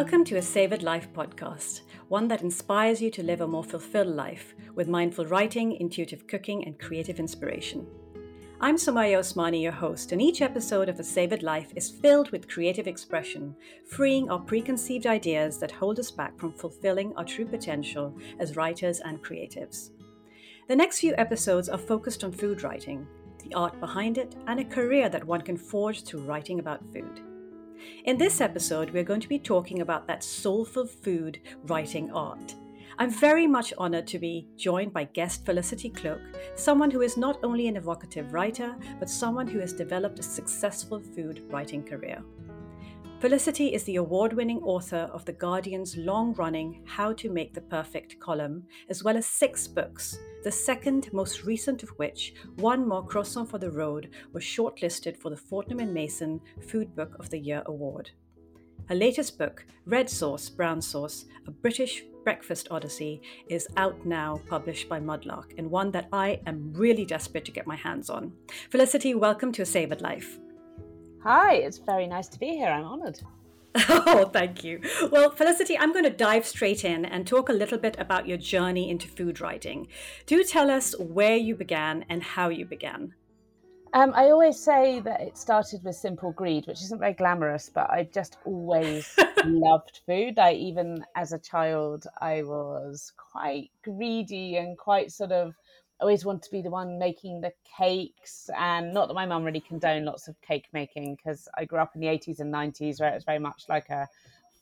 Welcome to a Savored Life podcast, one that inspires you to live a more fulfilled life with mindful writing, intuitive cooking, and creative inspiration. I'm Sumayya Usmani, your host, and each episode of A Savored Life is filled with creative expression, freeing our preconceived ideas that hold us back from fulfilling our true potential as writers and creatives. The next few episodes are focused on food writing, the art behind it, and a career that one can forge through writing about food. In this episode, we're going to be talking about that soulful food writing art. I'm very much honored to be joined by guest Felicity Cloake, someone who is not only an evocative writer, but someone who has developed a successful food writing career. Felicity is the award winning author of The Guardian's long running How to Make the Perfect column, as well as six books, the second most recent of which, One More Croissant for the Road, was shortlisted for the Fortnum Mason Food Book of the Year award. Her latest book, Red Sauce, Brown Sauce, a British breakfast odyssey, is out now, published by Mudlark, and one that I am really desperate to get my hands on. Felicity, welcome to A Savored Life. Hi, it's very nice to be here. I'm honoured. Oh, thank you. Well, Felicity, I'm going to dive straight in and talk a little bit about your journey into food writing. Do tell us where you began and how you began. Um, I always say that it started with simple greed, which isn't very glamorous, but I just always loved food. I even as a child, I was quite greedy and quite sort of always want to be the one making the cakes and not that my mum really condoned lots of cake making because i grew up in the 80s and 90s where it was very much like a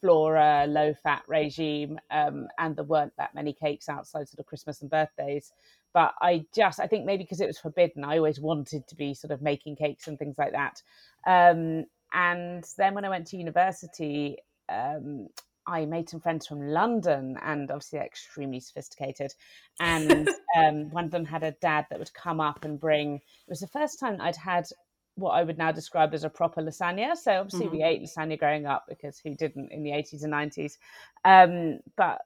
flora low fat regime um, and there weren't that many cakes outside sort of christmas and birthdays. But i just i think maybe because it was forbidden i always wanted to be sort of making cakes and things like that. Um, and then when i went to university um, I made some friends from London and obviously extremely sophisticated. And um, one of them had a dad that would come up and bring, it was the first time I'd had what I would now describe as a proper lasagna. So obviously mm-hmm. we ate lasagna growing up because who didn't in the 80s and 90s. Um, but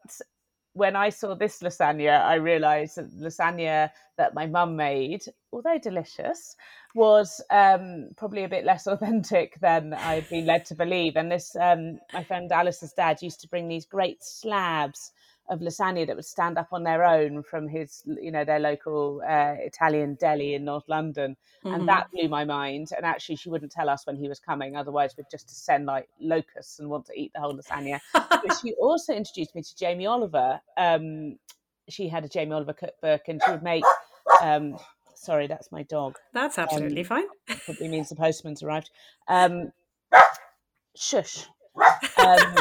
when I saw this lasagna, I realised that lasagna that my mum made, although delicious, was um, probably a bit less authentic than I'd been led to believe. And this, um, my friend Alice's dad used to bring these great slabs of lasagna that would stand up on their own from his, you know, their local uh, Italian deli in North London, mm-hmm. and that blew my mind. And actually, she wouldn't tell us when he was coming, otherwise we'd just send like locusts and want to eat the whole lasagna. but she also introduced me to Jamie Oliver. Um, she had a Jamie Oliver cookbook, and she would make. Um, sorry, that's my dog. That's absolutely um, fine. Probably means the postman's arrived. Um, shush. Um,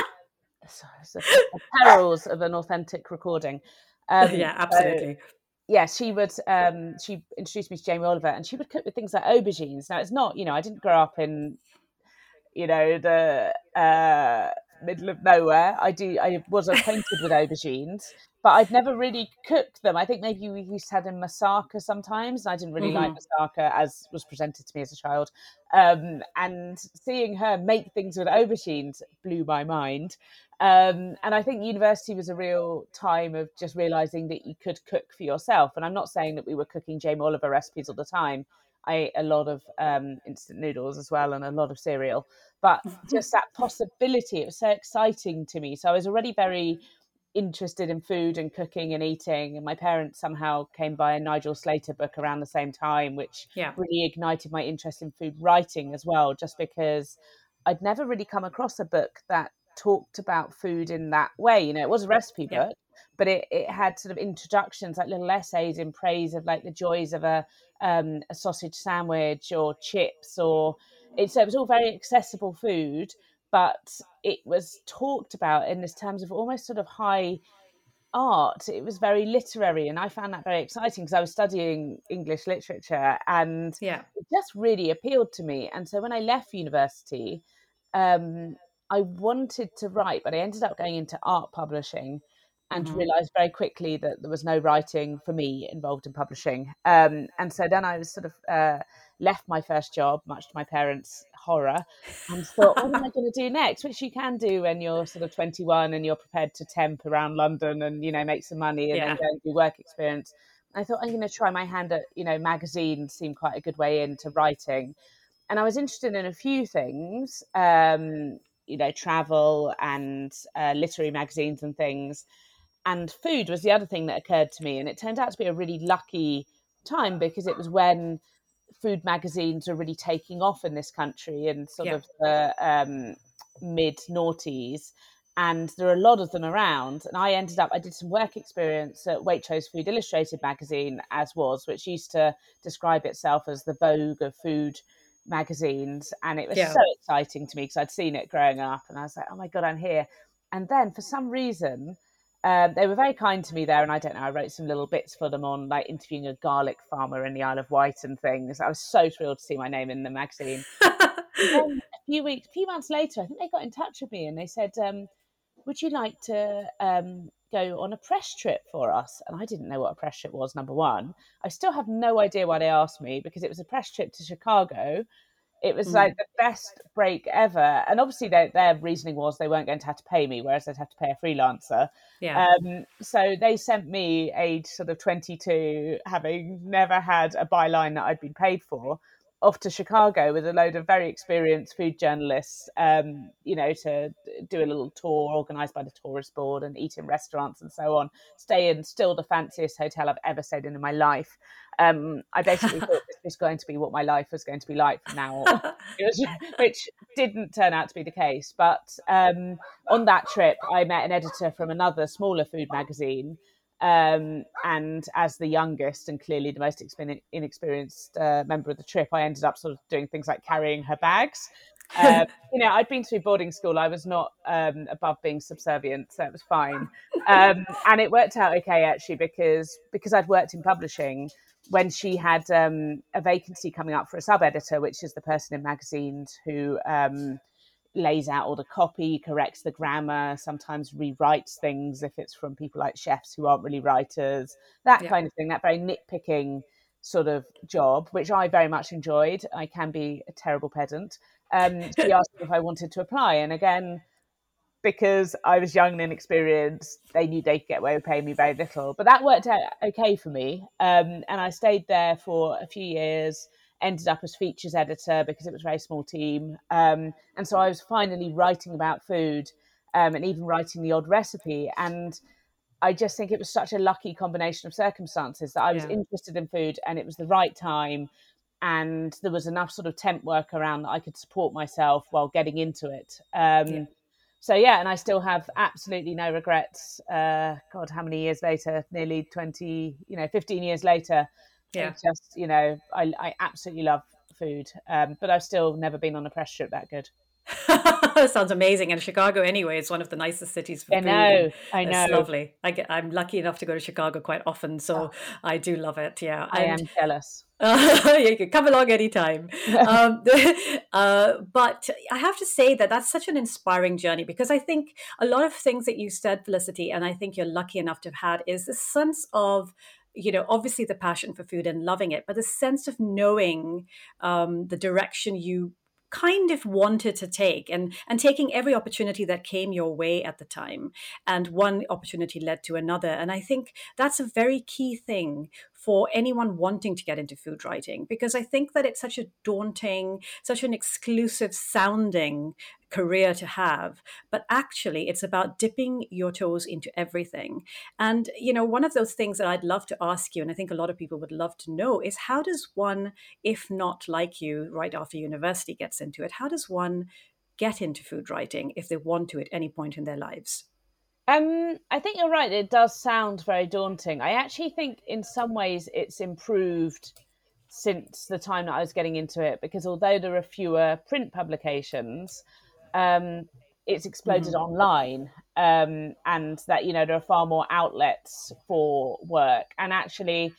the perils of an authentic recording. Um, yeah, absolutely. So, yeah, she would. Um, she introduced me to Jamie Oliver, and she would cook with things like aubergines. Now, it's not, you know, I didn't grow up in, you know, the uh, middle of nowhere. I do. I was acquainted with aubergines, but I'd never really cooked them. I think maybe we used to have in moussaka sometimes. I didn't really mm-hmm. like moussaka as was presented to me as a child. Um, and seeing her make things with aubergines blew my mind. Um, and I think university was a real time of just realizing that you could cook for yourself. And I'm not saying that we were cooking Jamie Oliver recipes all the time. I ate a lot of um, instant noodles as well and a lot of cereal. But just that possibility, it was so exciting to me. So I was already very interested in food and cooking and eating. And my parents somehow came by a Nigel Slater book around the same time, which yeah. really ignited my interest in food writing as well, just because I'd never really come across a book that talked about food in that way. You know, it was a recipe book, but it, it had sort of introductions, like little essays in praise of like the joys of a um, a sausage sandwich or chips, or it, so it was all very accessible food, but it was talked about in this terms of almost sort of high art. It was very literary, and I found that very exciting because I was studying English literature, and yeah. it just really appealed to me. And so when I left university, um, I wanted to write, but I ended up going into art publishing and mm-hmm. realized very quickly that there was no writing for me involved in publishing. Um, and so then I was sort of uh, left my first job, much to my parents' horror, and thought, what am I going to do next? Which you can do when you're sort of 21 and you're prepared to temp around London and, you know, make some money and yeah. then go and do work experience. I thought I'm going to try my hand at, you know, magazines seemed quite a good way into writing. And I was interested in a few things. Um, you know, travel and uh, literary magazines and things. And food was the other thing that occurred to me. And it turned out to be a really lucky time because it was when food magazines are really taking off in this country in sort yeah. of the um, mid noughties and there are a lot of them around. And I ended up, I did some work experience at Waitrose Food Illustrated magazine, as was, which used to describe itself as the vogue of food magazines. And it was yeah. so exciting to me because I'd seen it growing up and I was like, oh my God, I'm here. And then for some reason, um, they were very kind to me there, and I don't know. I wrote some little bits for them on like interviewing a garlic farmer in the Isle of Wight and things. I was so thrilled to see my name in the magazine. a few weeks, a few months later, I think they got in touch with me and they said, um, would you like to um, go on a press trip for us? And I didn't know what a press trip was, number one. I still have no idea why they asked me because it was a press trip to Chicago. It was mm. like the best break ever. And obviously, their, their reasoning was they weren't going to have to pay me, whereas they'd have to pay a freelancer. Yeah. Um, so they sent me, age sort of 22, having never had a byline that I'd been paid for, off to Chicago with a load of very experienced food journalists, um, you know, to do a little tour organised by the tourist board and eat in restaurants and so on. Stay in still the fanciest hotel I've ever stayed in in my life. Um, I basically thought this was going to be what my life was going to be like from now on, which didn't turn out to be the case. But um, on that trip, I met an editor from another smaller food magazine um, and as the youngest and clearly the most inexperienced uh, member of the trip, I ended up sort of doing things like carrying her bags. Um, you know, I'd been through boarding school. I was not um, above being subservient, so it was fine. Um, and it worked out okay actually because because I'd worked in publishing. When she had um, a vacancy coming up for a sub editor, which is the person in magazines who um, lays out all the copy, corrects the grammar, sometimes rewrites things if it's from people like chefs who aren't really writers, that yeah. kind of thing, that very nitpicking sort of job, which I very much enjoyed. I can be a terrible pedant. Um, she asked me if I wanted to apply. And again, because I was young and inexperienced, they knew they could get away with paying me very little. But that worked out okay for me. Um, and I stayed there for a few years ended up as features editor because it was a very small team. Um, and so I was finally writing about food um, and even writing the odd recipe. And I just think it was such a lucky combination of circumstances that I was yeah. interested in food and it was the right time. And there was enough sort of temp work around that I could support myself while getting into it. Um, yeah. So yeah, and I still have absolutely no regrets. Uh, God, how many years later? Nearly twenty, you know, fifteen years later yeah. It's just, you know, I, I absolutely love food, um, but I've still never been on a press trip that good. Sounds amazing. And Chicago, anyway, is one of the nicest cities for I know, I know. It's lovely. I get, I'm lucky enough to go to Chicago quite often, so oh. I do love it. Yeah, I and, am jealous. Uh, you can come along anytime. um, uh, but I have to say that that's such an inspiring journey because I think a lot of things that you said, Felicity, and I think you're lucky enough to have had is the sense of you know obviously the passion for food and loving it but the sense of knowing um, the direction you kind of wanted to take and and taking every opportunity that came your way at the time. And one opportunity led to another. And i think that's a very key thing for anyone wanting to get into food writing because I think that it's such a daunting, such an exclusive sounding career to have. But actually it's about dipping your toes into everything. And you know one of those things that i'd love to ask you and i think a lot of people would love to know is how does one if not like you right after university gets into it how does one get into food writing if they want to at any point in their lives um, I think you're right. It does sound very daunting. I actually think, in some ways, it's improved since the time that I was getting into it because although there are fewer print publications, um, it's exploded mm. online, um, and that you know there are far more outlets for work. And actually,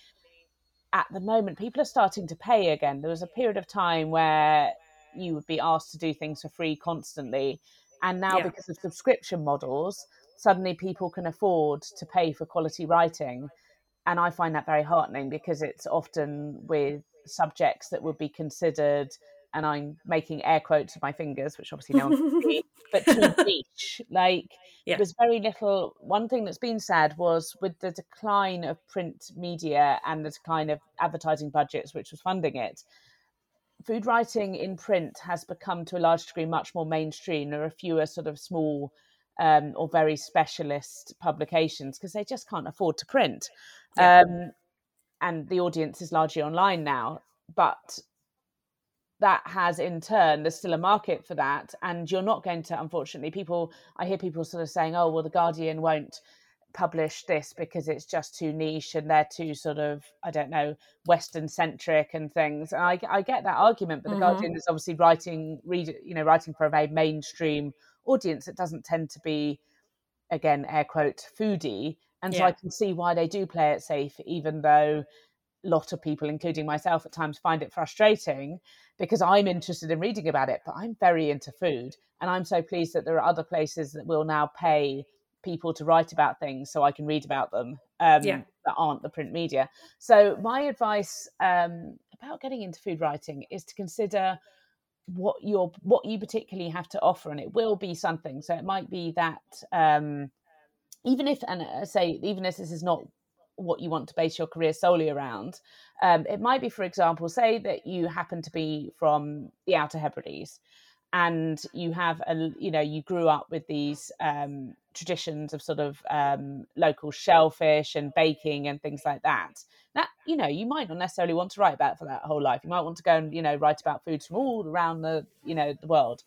at the moment, people are starting to pay again. There was a period of time where you would be asked to do things for free constantly, and now yeah. because of subscription models suddenly people can afford to pay for quality writing. And I find that very heartening because it's often with subjects that would be considered, and I'm making air quotes with my fingers, which obviously no one can see, but too niche. Like yeah. there's very little. One thing that's been said was with the decline of print media and the decline of advertising budgets, which was funding it, food writing in print has become to a large degree much more mainstream. There are fewer sort of small um, or very specialist publications because they just can't afford to print. Yeah. Um, and the audience is largely online now. But that has in turn, there's still a market for that. And you're not going to, unfortunately, people, I hear people sort of saying, oh, well, The Guardian won't publish this because it's just too niche and they're too sort of I don't know Western centric and things. And I, I get that argument, but the mm-hmm. Guardian is obviously writing read you know writing for a very mainstream audience. It doesn't tend to be again air quote foodie, and yeah. so I can see why they do play it safe, even though a lot of people, including myself, at times find it frustrating because I'm interested in reading about it, but I'm very into food, and I'm so pleased that there are other places that will now pay people to write about things so I can read about them um, yeah. that aren't the print media. So my advice um, about getting into food writing is to consider what your what you particularly have to offer, and it will be something. So it might be that um, even if and I say even if this is not what you want to base your career solely around. Um, it might be, for example, say that you happen to be from the Outer Hebrides and you have a you know you grew up with these um, traditions of sort of um, local shellfish and baking and things like that that you know you might not necessarily want to write about for that whole life you might want to go and you know write about foods from all around the you know the world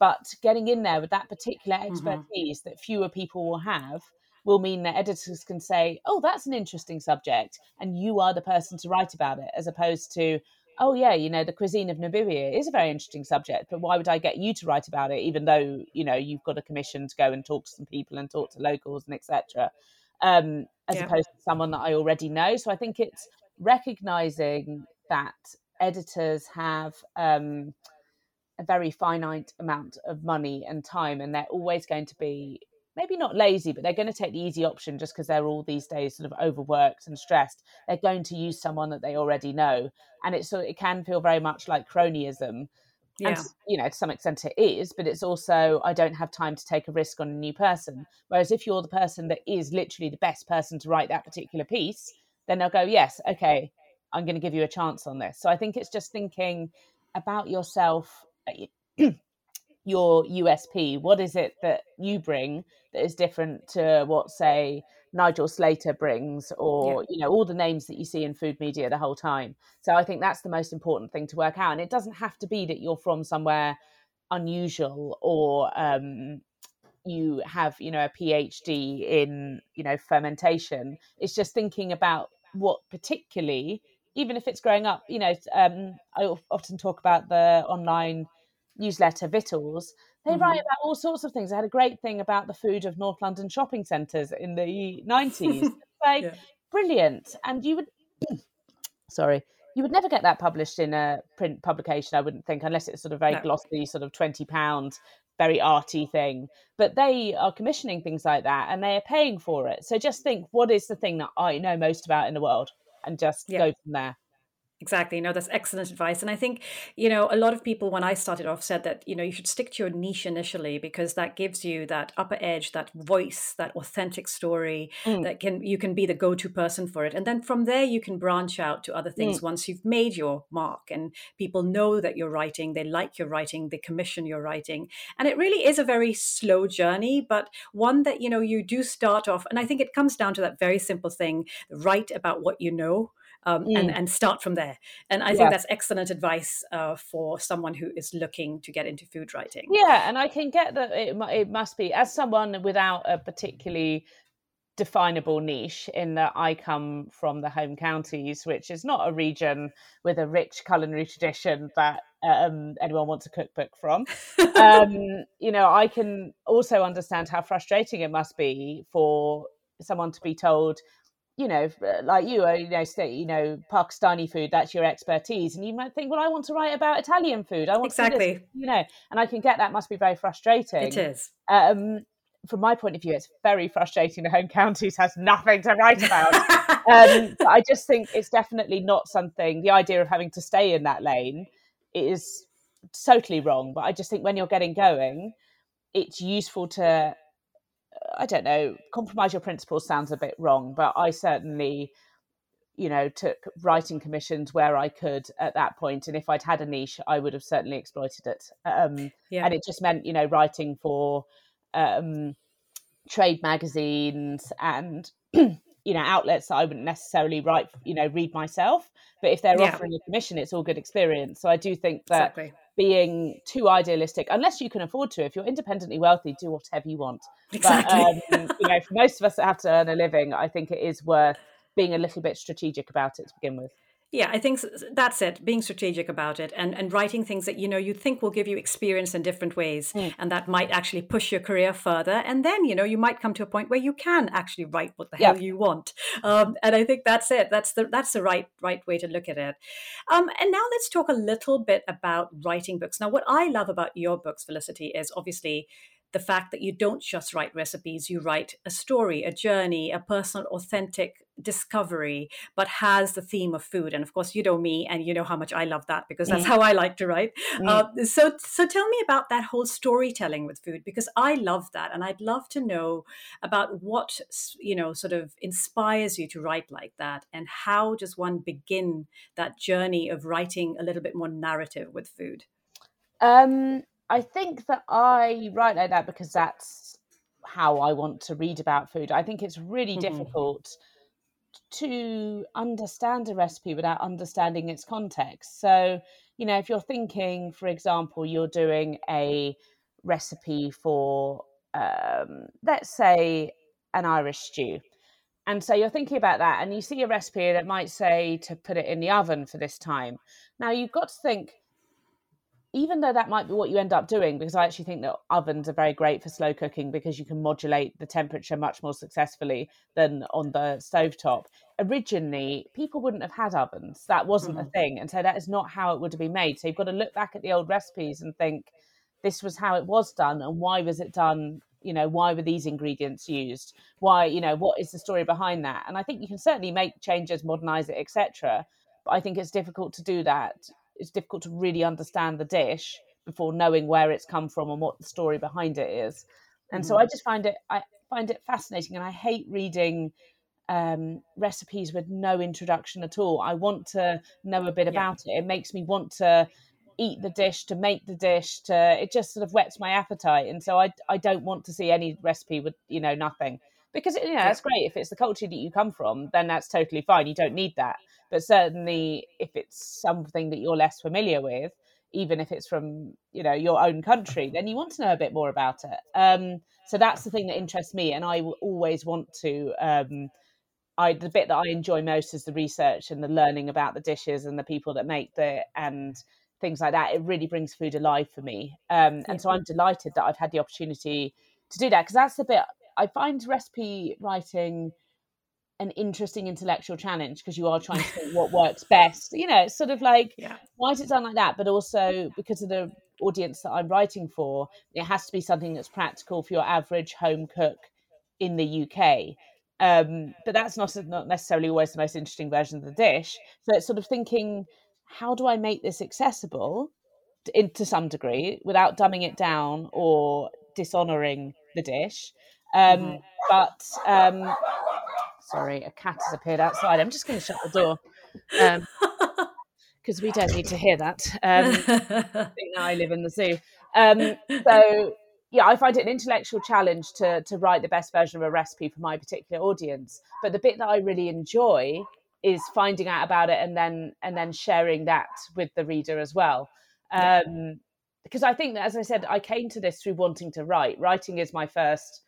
but getting in there with that particular mm-hmm. expertise mm-hmm. that fewer people will have will mean that editors can say oh that's an interesting subject and you are the person to write about it as opposed to oh yeah you know the cuisine of namibia is a very interesting subject but why would i get you to write about it even though you know you've got a commission to go and talk to some people and talk to locals and etc um, as yeah. opposed to someone that i already know so i think it's recognizing that editors have um, a very finite amount of money and time and they're always going to be maybe not lazy, but they're going to take the easy option just because they're all these days sort of overworked and stressed. They're going to use someone that they already know, and it's so it can feel very much like cronyism. Yeah. And you know, to some extent it is, but it's also I don't have time to take a risk on a new person. Whereas if you're the person that is literally the best person to write that particular piece, then they'll go, yes, okay, I'm going to give you a chance on this. So I think it's just thinking about yourself uh, your USP? What is it that you bring that is different to what, say, Nigel Slater brings, or yeah. you know, all the names that you see in food media the whole time? So I think that's the most important thing to work out. And it doesn't have to be that you're from somewhere unusual or um, you have, you know, a PhD in, you know, fermentation. It's just thinking about what particularly even if it's growing up, you know, um, I often talk about the online newsletter Vittles, they mm-hmm. write about all sorts of things. I had a great thing about the food of North London shopping centres in the 90s. like, yeah. brilliant. And you would, sorry, you would never get that published in a print publication, I wouldn't think, unless it's sort of very no. glossy, sort of £20, very arty thing. But they are commissioning things like that and they are paying for it. So just think, what is the thing that I know most about in the world? And just yeah. go from there. Exactly. No, that's excellent advice. And I think, you know, a lot of people, when I started off, said that, you know, you should stick to your niche initially because that gives you that upper edge, that voice, that authentic story mm. that can, you can be the go to person for it. And then from there, you can branch out to other things mm. once you've made your mark and people know that you're writing, they like your writing, they commission your writing. And it really is a very slow journey, but one that, you know, you do start off. And I think it comes down to that very simple thing write about what you know um, mm. and, and start from there. And I yeah. think that's excellent advice uh, for someone who is looking to get into food writing. Yeah, and I can get that it, it must be, as someone without a particularly definable niche in that I come from the home counties, which is not a region with a rich culinary tradition that um, anyone wants a cookbook from. um, you know, I can also understand how frustrating it must be for someone to be told, you know, uh, like you, uh, you know, say, you know, Pakistani food, that's your expertise. And you might think, well, I want to write about Italian food. I want exactly, this, you know, and I can get that must be very frustrating. It is. Um, from my point of view, it's very frustrating. The home counties has nothing to write about. um, but I just think it's definitely not something. The idea of having to stay in that lane is totally wrong. But I just think when you're getting going, it's useful to I don't know, compromise your principles sounds a bit wrong, but I certainly, you know, took writing commissions where I could at that point, and if I'd had a niche, I would have certainly exploited it. Um, yeah. And it just meant, you know, writing for um, trade magazines and you know outlets that I wouldn't necessarily write, you know, read myself. But if they're yeah. offering a commission, it's all good experience. So I do think that exactly. Being too idealistic, unless you can afford to, if you're independently wealthy, do whatever you want. Exactly. But, um, you know, for most of us that have to earn a living, I think it is worth being a little bit strategic about it to begin with. Yeah, I think that's it. Being strategic about it and, and writing things that you know you think will give you experience in different ways, mm. and that might actually push your career further. And then you know you might come to a point where you can actually write what the yeah. hell you want. Um, and I think that's it. That's the that's the right right way to look at it. Um, and now let's talk a little bit about writing books. Now, what I love about your books, Felicity, is obviously the fact that you don't just write recipes, you write a story, a journey, a personal, authentic discovery, but has the theme of food. And of course, you know me, and you know how much I love that because that's mm. how I like to write. Uh, so, so tell me about that whole storytelling with food because I love that, and I'd love to know about what you know sort of inspires you to write like that, and how does one begin that journey of writing a little bit more narrative with food. Um, I think that I write like that because that's how I want to read about food. I think it's really mm-hmm. difficult to understand a recipe without understanding its context. So, you know, if you're thinking, for example, you're doing a recipe for, um, let's say, an Irish stew. And so you're thinking about that, and you see a recipe that might say to put it in the oven for this time. Now, you've got to think even though that might be what you end up doing, because I actually think that ovens are very great for slow cooking because you can modulate the temperature much more successfully than on the stovetop. Originally, people wouldn't have had ovens. That wasn't mm-hmm. a thing. And so that is not how it would have been made. So you've got to look back at the old recipes and think, this was how it was done and why was it done you know why were these ingredients used why you know what is the story behind that and i think you can certainly make changes modernize it etc but i think it's difficult to do that it's difficult to really understand the dish before knowing where it's come from and what the story behind it is. And mm-hmm. so I just find it I find it fascinating and I hate reading um, recipes with no introduction at all. I want to know a bit about yeah. it. It makes me want to eat the dish, to make the dish, to it just sort of whets my appetite. And so I I don't want to see any recipe with, you know, nothing. Because you know, that's great. If it's the culture that you come from, then that's totally fine. You don't need that. But certainly, if it's something that you're less familiar with, even if it's from you know your own country, then you want to know a bit more about it. Um, so that's the thing that interests me, and I always want to. Um, I the bit that I enjoy most is the research and the learning about the dishes and the people that make it and things like that. It really brings food alive for me, um, and so I'm delighted that I've had the opportunity to do that because that's the bit I find recipe writing an interesting intellectual challenge because you are trying to think what works best. You know, it's sort of like yeah. why is it done like that? But also because of the audience that I'm writing for, it has to be something that's practical for your average home cook in the UK. Um, but that's not not necessarily always the most interesting version of the dish. So it's sort of thinking, how do I make this accessible to, in, to some degree without dumbing it down or dishonoring the dish? Um, mm-hmm. But um, Sorry, a cat has appeared outside. I'm just going to shut the door because um, we don't need to hear that. Um, I think now I live in the zoo. Um, so yeah, I find it an intellectual challenge to to write the best version of a recipe for my particular audience. But the bit that I really enjoy is finding out about it and then and then sharing that with the reader as well. Um, because I think that, as I said, I came to this through wanting to write. Writing is my first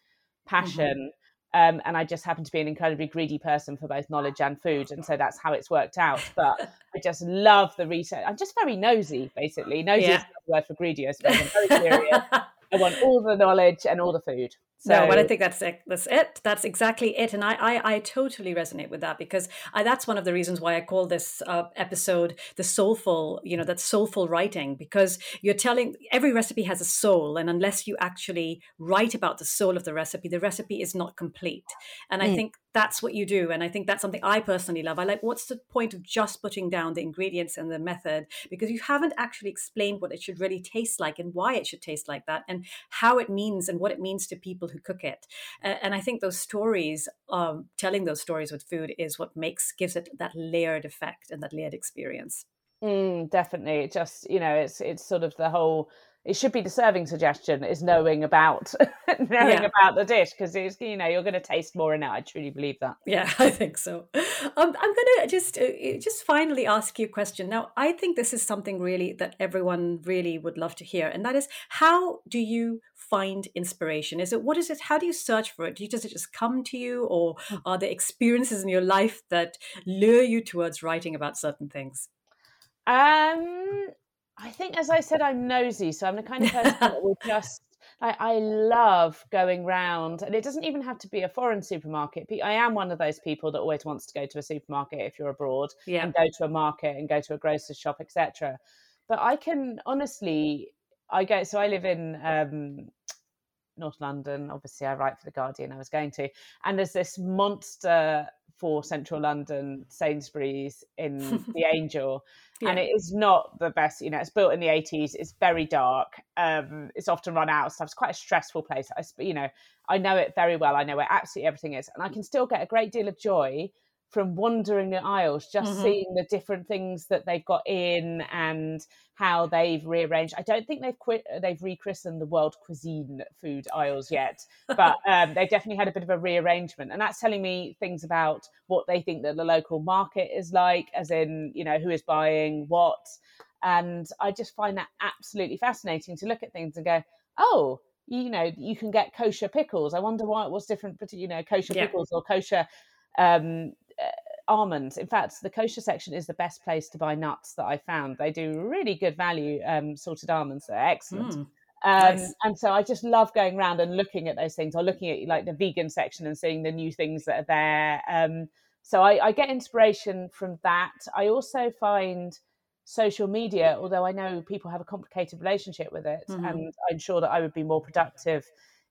passion. Mm-hmm. Um, and I just happen to be an incredibly greedy person for both knowledge and food, and so that's how it's worked out. But I just love the research. I'm just very nosy, basically. Nosy yeah. is the word for greedy, I suppose. I'm very curious. I want all the knowledge and all the food. So, no, but I think that's it. That's it. That's exactly it, and I I, I totally resonate with that because I, that's one of the reasons why I call this uh, episode the soulful. You know, that soulful writing because you're telling every recipe has a soul, and unless you actually write about the soul of the recipe, the recipe is not complete. And I mm. think that's what you do. And I think that's something I personally love. I like what's the point of just putting down the ingredients and the method because you haven't actually explained what it should really taste like and why it should taste like that and how it means and what it means to people people who cook it. Uh, and I think those stories, um, telling those stories with food, is what makes gives it that layered effect and that layered experience. Mm, definitely, it just you know, it's it's sort of the whole it should be the serving suggestion is knowing about knowing yeah. about the dish because it's you know you're going to taste more in it. I truly believe that. Yeah, I think so. Um, I'm going to just uh, just finally ask you a question. Now, I think this is something really that everyone really would love to hear, and that is how do you find inspiration? Is it what is it? How do you search for it? Do you, does it just come to you, or are there experiences in your life that lure you towards writing about certain things? Um, I think, as I said, I'm nosy, so I'm the kind of person that will just. I, I love going round, and it doesn't even have to be a foreign supermarket. I am one of those people that always wants to go to a supermarket if you're abroad, yeah. and go to a market and go to a grocer's shop, etc. But I can honestly, I go. So I live in um, North London. Obviously, I write for the Guardian. I was going to, and there's this monster for central London Sainsbury's in the Angel. Yeah. And it is not the best, you know, it's built in the 80s. It's very dark. Um, it's often run out of stuff. It's quite a stressful place. I, you know, I know it very well. I know where absolutely everything is. And I can still get a great deal of joy from wandering the aisles, just mm-hmm. seeing the different things that they've got in and how they've rearranged. I don't think they've quit, they've rechristened the world cuisine food aisles yet, but um, they've definitely had a bit of a rearrangement, and that's telling me things about what they think that the local market is like, as in you know who is buying what, and I just find that absolutely fascinating to look at things and go, oh. You know, you can get kosher pickles. I wonder why it was different, but you know, kosher yeah. pickles or kosher um, almonds. In fact, the kosher section is the best place to buy nuts that I found. They do really good value um, sorted almonds. They're excellent. Mm, um, nice. And so I just love going around and looking at those things, or looking at like the vegan section and seeing the new things that are there. Um, so I, I get inspiration from that. I also find social media, although I know people have a complicated relationship with it, mm-hmm. and I'm sure that I would be more productive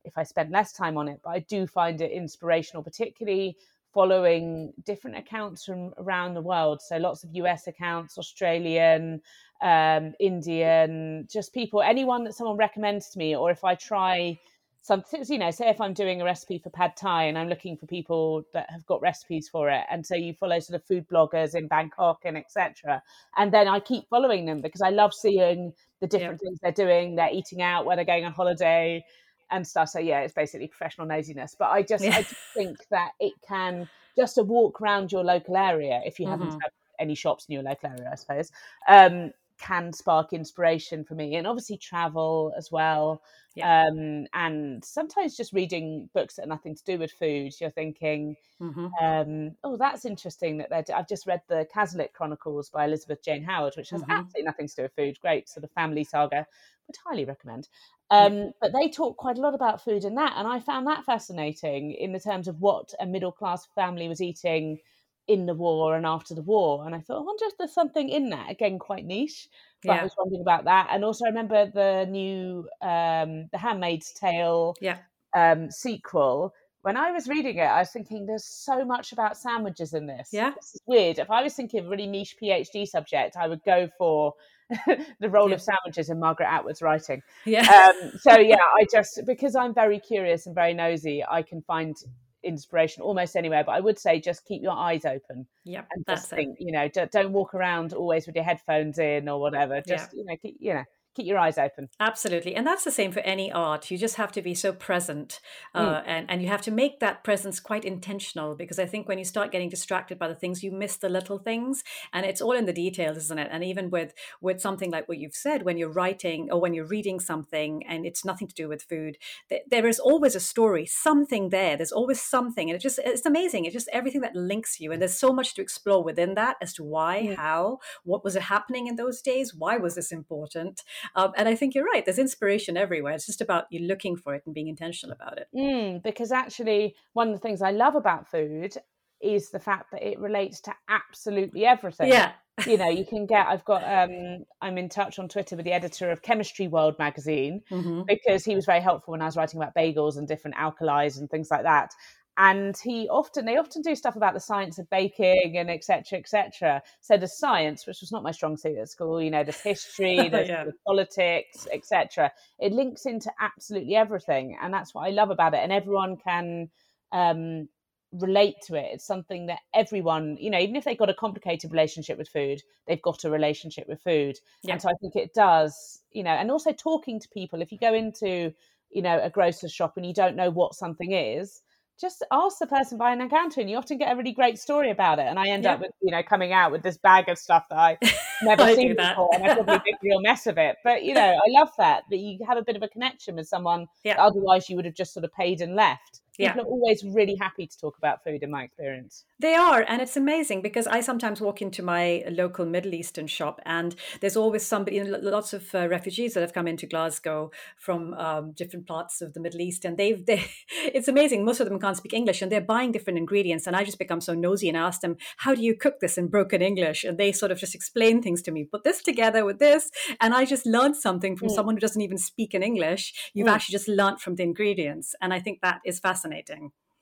if I spent less time on it. But I do find it inspirational, particularly following different accounts from around the world. So lots of US accounts, Australian, um, Indian, just people, anyone that someone recommends to me, or if I try something, you know, say if I'm doing a recipe for pad thai and I'm looking for people that have got recipes for it, and so you follow sort of food bloggers in Bangkok and etc. And then I keep following them because I love seeing the different yeah. things they're doing. They're eating out, where they're going on holiday and stuff. So yeah, it's basically professional nosiness. But I just yeah. I just think that it can just a walk around your local area if you mm-hmm. haven't had any shops in your local area, I suppose. Um, can spark inspiration for me and obviously travel as well yeah. um, and sometimes just reading books that are nothing to do with food you're thinking mm-hmm. um, oh that's interesting that they're i've just read the Cazalet chronicles by elizabeth jane howard which has mm-hmm. absolutely nothing to do with food great sort of family saga would highly recommend um, yeah. but they talk quite a lot about food in that and i found that fascinating in the terms of what a middle class family was eating in the war and after the war. And I thought, I wonder if there's something in that. Again, quite niche. But yeah. I was wondering about that. And also I remember the new um The Handmaid's Tale yeah. um sequel. When I was reading it, I was thinking there's so much about sandwiches in this. Yeah. This is weird. If I was thinking of a really niche PhD subject, I would go for the role yeah. of sandwiches in Margaret Atwood's writing. Yeah. Um, so yeah, I just because I'm very curious and very nosy, I can find inspiration almost anywhere. But I would say just keep your eyes open. Yeah, and just think, it. you know, don't, don't, walk around always with your headphones in or whatever. Just yeah. you know, keep, you know, keep your eyes open. Absolutely. And that's the same for any art. You just have to be so present uh, mm. and, and you have to make that presence quite intentional because I think when you start getting distracted by the things, you miss the little things and it's all in the details, isn't it? And even with, with something like what you've said, when you're writing or when you're reading something and it's nothing to do with food, th- there is always a story, something there. There's always something. And it just, it's amazing. It's just everything that links you. And there's so much to explore within that as to why, mm. how, what was it happening in those days? Why was this important? Um, and I think you're right. There's inspiration everywhere. It's just about you looking for it and being intentional about it. Mm, because actually, one of the things I love about food is the fact that it relates to absolutely everything. Yeah. you know, you can get. I've got. um I'm in touch on Twitter with the editor of Chemistry World magazine mm-hmm. because he was very helpful when I was writing about bagels and different alkalis and things like that. And he often they often do stuff about the science of baking and etc etc so the science which was not my strong suit at school you know there's history there's Yeah. politics etc it links into absolutely everything. And that's what i love about it. And everyone can um relate to it. It's something that everyone you know even if they've got a complicated relationship with food they've got a relationship with food. Yeah. and so i think it does you know and also talking to people. If you go into you know a grocer's shop and you don't know what something is just ask the person behind the counter and you often get a really great story about it and i end Yeah. up with you know coming out with this bag of stuff that i never I seen before and i probably make a real mess of it but you know i love that that you have a bit of a connection with someone Yeah. otherwise you would have just sort of paid and left Yeah. people are always really happy to talk about food in my experience They are, and it's amazing because I sometimes walk into my local Middle Eastern shop, and there's always somebody, you know, lots of uh, refugees that have come into Glasgow from um, different parts of the Middle East, and they've, they, it's amazing. Most of them can't speak English, and they're buying different ingredients, and I just become so nosy and ask them, "How do you cook this in broken English?" And they sort of just explain things to me. Put this together with this, and I just learned something from Mm. someone who doesn't even speak in English. You've Mm. actually just learnt from the ingredients, and I think that is fascinating.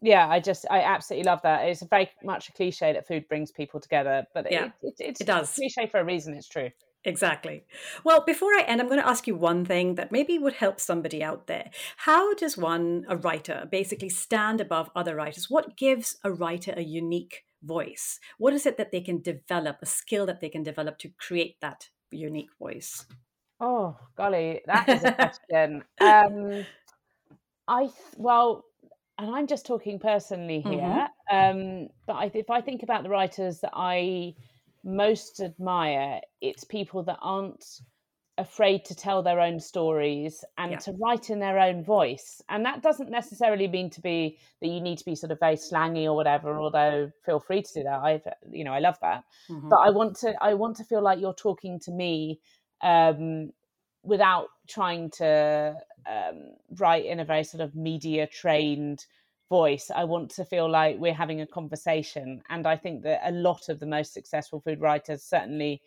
Yeah i just i absolutely love that it's very much a cliche that food brings people together but Yeah, it, it, it's it does. a cliche for a reason it's true Exactly. Well, before I end, I'm going to ask you one thing that maybe would help somebody out there. How does one, a writer, basically stand above other writers? What gives a writer a unique voice? What is it that they can develop, a skill that they can develop to create that unique voice? Oh, golly, that is a question. um, I well, and I'm just talking personally here. Um, but I, if I think about the writers that I most admire, it's people that aren't afraid to tell their own stories and Yeah. to write in their own voice. And that doesn't necessarily mean to be that you need to be sort of very slangy or whatever. Although feel free to do that. I, you know, I love that Mhm. but I want to I want to feel like you're talking to me um, without trying to um, write in a very sort of media trained voice. I want to feel like we're having a conversation, and I think that a lot of the most successful food writers, certainly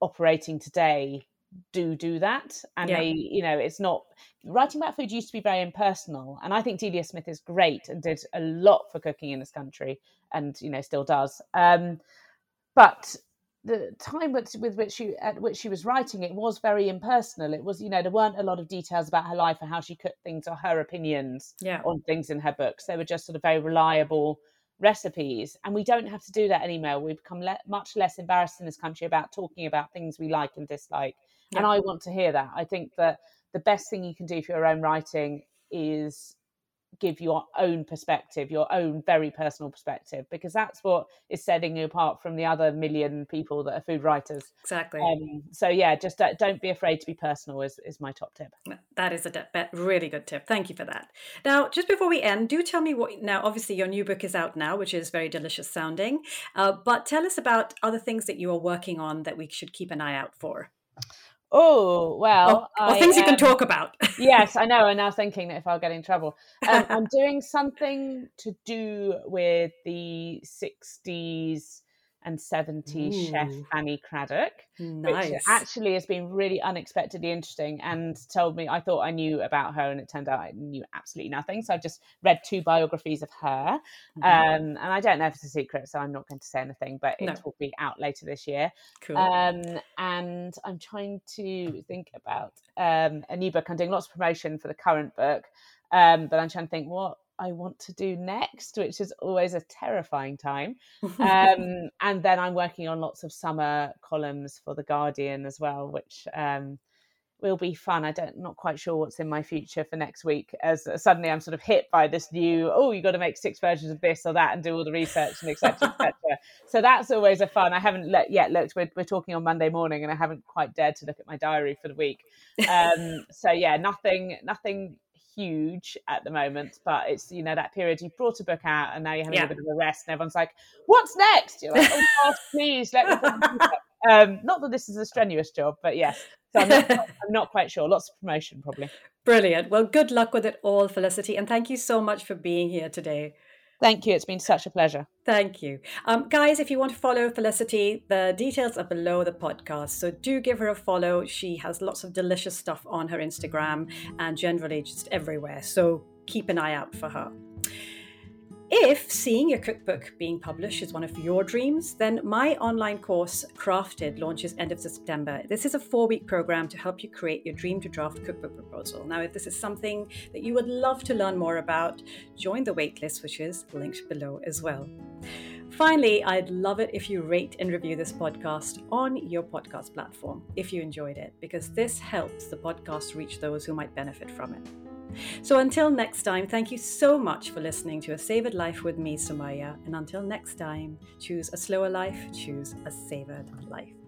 operating today, do do that and Yeah. they you know it's not writing about food used to be very impersonal and i think delia smith is great and did a lot for cooking in this country and you know still does um but the time with, with which she at which she was writing it was very impersonal. It was you know there weren't a lot of details about her life or how she cooked things or her opinions Yeah. on things in her books. They were just sort of very reliable recipes. And we don't have to do that anymore. We've become le- much less embarrassed in this country about talking about things we like and dislike. And i want to hear that. I think that the best thing you can do for your own writing is give your own perspective your own very personal perspective because that's what is setting you apart from the other million people that are food writers Exactly. um, so yeah just don't, don't be afraid to be personal is, is my top tip That is a de- really good tip. Thank you for that. Now, just before we end, do tell me what. Now, obviously, your new book is out now, which is very delicious sounding. Uh, but tell us about other things that you are working on that we should keep an eye out for, oh well or, or I, things you can um, talk about. yes, I know. I'm now thinking that if I'll get in trouble, um, I'm doing something to do with the 60s and 70s chef Ooh. Fanny Cradock, nice. which actually has been really unexpectedly interesting and told me I thought I knew about her, and it turned out I knew absolutely nothing. So I've just read two biographies of her, Mhm. um, and I don't know if it's a secret, so I'm not going to say anything, but it No. will be out later this year. cool. Um, and I'm trying to think about um, a new book. I'm doing lots of promotion for the current book, um, but I'm trying to think what I want to do next, which is always a terrifying time. Um, and then I'm working on lots of summer columns for the Guardian as well, which um, will be fun. I don't not quite sure what's in my future for next week. As suddenly I'm sort of hit by this new, oh, you got to make six versions of this or that and do all the research and etc. etc. so that's always a fun. I haven't yet looked. We're, we're talking on Monday morning, and I haven't quite dared to look at my diary for the week. Um, so yeah, nothing, nothing huge at the moment, but it's you know that period you've brought a book out and now you're having Yeah. a bit of a rest, and everyone's like, "What's next?" You're like, "Oh gosh, please let me." put my feet up." Um, not that this is a strenuous job, but yes. So I'm not, I'm not quite sure. Lots of promotion, probably. Brilliant. Well, good luck with it all, Felicity, and thank you so much for being here today. Thank you. It's been such a pleasure. Thank you. Um, guys, if you want to follow Felicity, the details are below the podcast. So do give her a follow. She has lots of delicious stuff on her Instagram and generally just everywhere. So keep an eye out for her. If seeing your cookbook being published is one of your dreams, then my online course, Crafted, launches end of September. This is a four week program to help you create your dream to draft cookbook proposal. Now, if this is something that you would love to learn more about, join the waitlist, which is linked below as well. Finally, I'd love it if you rate and review this podcast on your podcast platform if you enjoyed it, because this helps the podcast reach those who might benefit from it. So until next time, thank you so much for listening to A Savored Life with me, Sumayya. And until next time, choose a slower life, choose a savored life.